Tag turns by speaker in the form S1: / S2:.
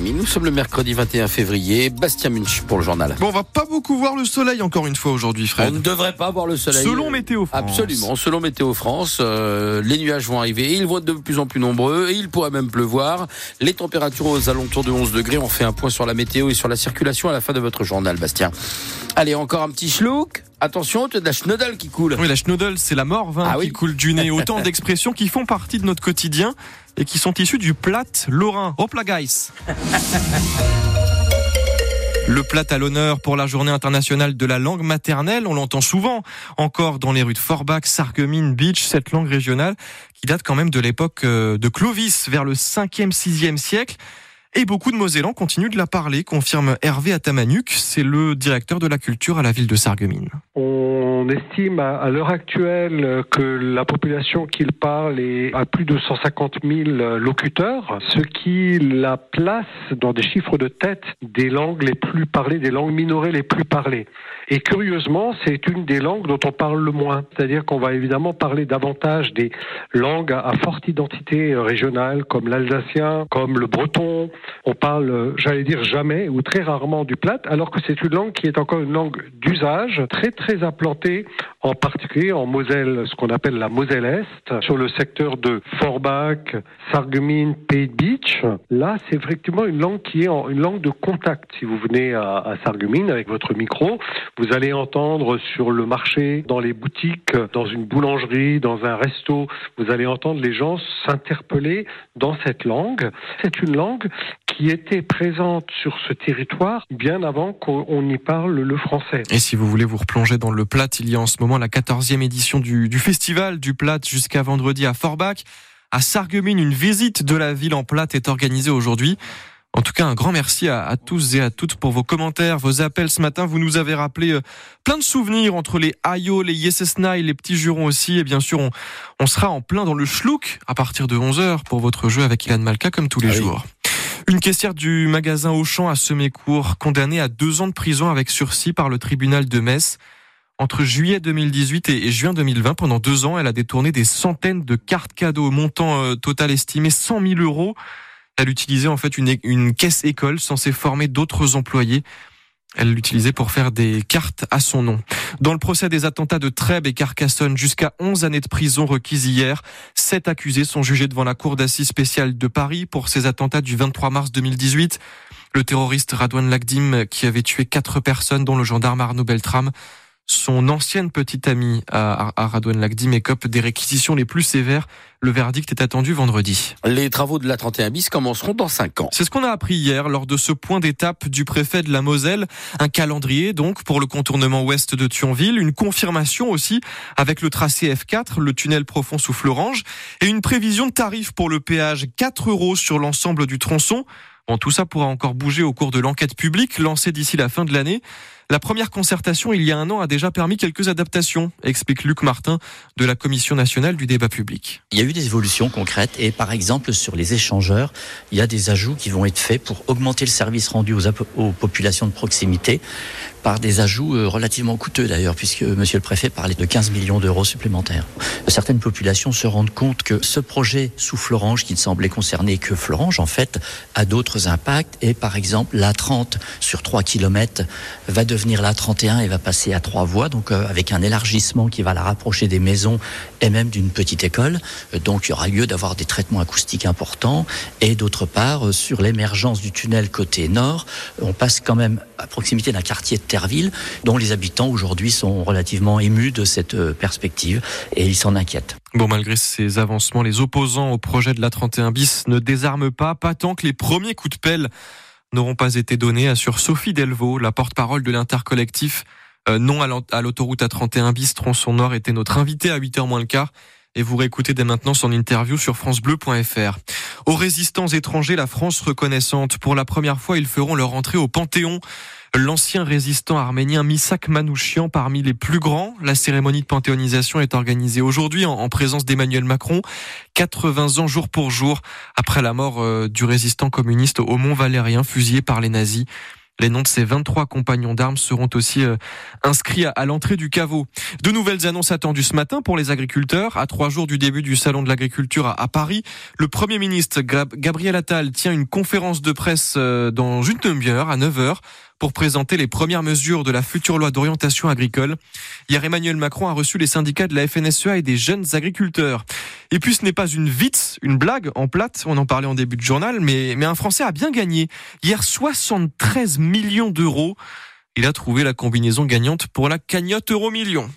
S1: 8h30. Nous sommes le mercredi 21 février. Bastien Munch pour le journal.
S2: Bon, on va pas beaucoup voir le soleil encore une fois aujourd'hui,
S1: On
S2: Fred.
S1: ne devrait pas voir le soleil.
S2: Selon Météo France.
S1: Absolument, selon Météo France, euh, les nuages vont arriver, ils vont être de plus en plus nombreux et il pourrait même pleuvoir. Les températures aux alentours de 11 degrés, on fait un point sur la météo et sur la circulation à la fin de votre journal, Bastien. Allez, encore un petit schlouk. Attention, tu as de la schnoddle qui coule.
S2: Oui, la schnoddle, c'est la morve hein,
S1: Ah oui.
S2: qui coule du nez. Autant d'expressions qui font partie de notre quotidien et qui sont issues du plat lorrain. Hop là, guys Le plat à l'honneur pour la journée internationale de la langue maternelle, on l'entend souvent encore dans les rues de Forbach, Sarreguemines, Beach, cette langue régionale qui date quand même de l'époque euh, de Clovis, vers le 5e, 6e siècle. Et beaucoup de Mosellans continuent de la parler, confirme Hervé Atamanuc, c'est le directeur de la culture à la ville de Sarreguemines.
S3: On estime à, l'heure actuelle que la population qu'il parle est à plus de 150 000 locuteurs, ce qui la place dans des chiffres de tête des langues les plus parlées, des langues minorées les plus parlées. Et curieusement, c'est une des langues dont on parle le moins. C'est-à-dire qu'on va évidemment parler davantage des langues à forte identité régionale, comme l'alsacien, comme le breton. On parle, j'allais dire jamais ou très rarement du plat, alors que c'est une langue qui est encore une langue d'usage, très très implantée, en particulier en Moselle, ce qu'on appelle la Moselle Est, sur le secteur de Forbach, Sarreguemines, Pays Beach. Là, c'est effectivement une langue qui est en, une langue de contact. Si vous venez à, à Sarreguemines avec votre micro, vous allez entendre sur le marché, dans les boutiques, dans une boulangerie, dans un resto, vous allez entendre les gens s'interpeller dans cette langue. C'est une langue qui était présente sur ce territoire bien avant qu'on on y parle le français.
S2: Et si vous voulez vous replonger dans le plat, il y a en ce moment la 14e édition du, du festival du plat jusqu'à vendredi à Forbach. À Sarreguemines, une visite de la ville en plat est organisée aujourd'hui. En tout cas, un grand merci à, à tous et à toutes pour vos commentaires, vos appels ce matin. Vous nous avez rappelé euh, plein de souvenirs entre les Ayo, les Yesesnaï, les petits jurons aussi. Et bien sûr, on, on sera en plein dans le schlouk à partir de 11h pour votre jeu avec Ilan Malka comme tous les
S1: Ah oui.
S2: jours. Une caissière du magasin Auchan à Semécourt, condamnée à deux ans de prison avec sursis par le tribunal de Metz. Entre juillet 2018 et juin 2020, pendant deux ans, elle a détourné des centaines de cartes cadeaux, montant euh, total estimé 100 000 euros. Elle utilisait en fait une caisse école censée former d'autres employés. Elle l'utilisait pour faire des cartes à son nom. Dans le procès des attentats de Trèbes et Carcassonne, jusqu'à 11 années de prison requises hier, sept accusés sont jugés devant la Cour d'assises spéciale de Paris pour ces attentats du 23 mars 2018. Le terroriste Radouane Lagdim, qui avait tué quatre personnes, dont le gendarme Arnaud Beltrame, son ancienne petite amie à, à Radouane des réquisitions les plus sévères. Le verdict est attendu vendredi.
S1: Les travaux de la 31 bis commenceront dans 5 ans.
S2: C'est ce qu'on a appris hier lors de ce point d'étape du préfet de la Moselle. Un calendrier donc pour le contournement ouest de Thionville, une confirmation aussi avec le tracé F4, le tunnel profond sous Florange, et une prévision de tarif pour le péage 4 euros sur l'ensemble du tronçon. Bon, tout ça pourra encore bouger au cours de l'enquête publique lancée d'ici la fin de l'année. La première concertation, il y a un an, a déjà permis quelques adaptations, explique Luc Martin de la Commission nationale du débat public.
S4: Il y a eu des évolutions concrètes et par exemple sur les échangeurs, il y a des ajouts qui vont être faits pour augmenter le service rendu aux, populations de proximité par des ajouts euh, relativement coûteux d'ailleurs puisque monsieur le préfet parlait de 15 millions d'euros supplémentaires. Certaines populations se rendent compte que ce projet sous Florange qui ne semblait concerner que Florange en fait a d'autres impacts et par exemple la 30 sur 3 km va devenir la 31 et va passer à trois voies donc euh, avec un élargissement qui va la rapprocher des maisons et même d'une petite école. Euh, Donc il y aura lieu d'avoir des traitements acoustiques importants. Et d'autre part, euh, sur l'émergence du tunnel côté nord, on passe quand même à proximité d'un quartier de Terreville dont les habitants aujourd'hui sont relativement émus de cette perspective et ils s'en inquiètent.
S2: Bon, malgré ces avancements, les opposants au projet de la 31 bis ne désarment pas, pas tant que les premiers coups de pelle n'auront pas été donnés, assure Sophie Delvaux, la porte-parole de l'intercollectif euh, Non à l'autoroute A31 bis, tronçon nord, était notre invité à 8h moins le quart. Et vous réécoutez dès maintenant son interview sur francebleu.fr. Aux résistants étrangers, la France reconnaissante. Pour la première fois, ils feront leur entrée au Panthéon. L'ancien résistant arménien Misak Manouchian parmi les plus grands. La cérémonie de panthéonisation est organisée aujourd'hui en, en présence d'Emmanuel Macron, 80 ans jour pour jour après la mort euh, du résistant communiste au Mont Valérien fusillé par les nazis. Les noms de ces 23 compagnons d'armes seront aussi euh, inscrits à, l'entrée du caveau. De nouvelles annonces attendues ce matin pour les agriculteurs. À trois jours du début du salon de l'agriculture à, Paris, le Premier ministre Gabriel Attal tient une conférence de presse euh, dans une demi-heure à 9 heures pour présenter les premières mesures de la future loi d'orientation agricole. Hier, Emmanuel Macron a reçu les syndicats de la FNSEA et des jeunes agriculteurs. Et puis, ce n'est pas une vite, une blague en plate, on en parlait en début de journal, mais, un Français a bien gagné. Hier, 73 millions d'euros. Il a trouvé la combinaison gagnante pour la cagnotte euro million.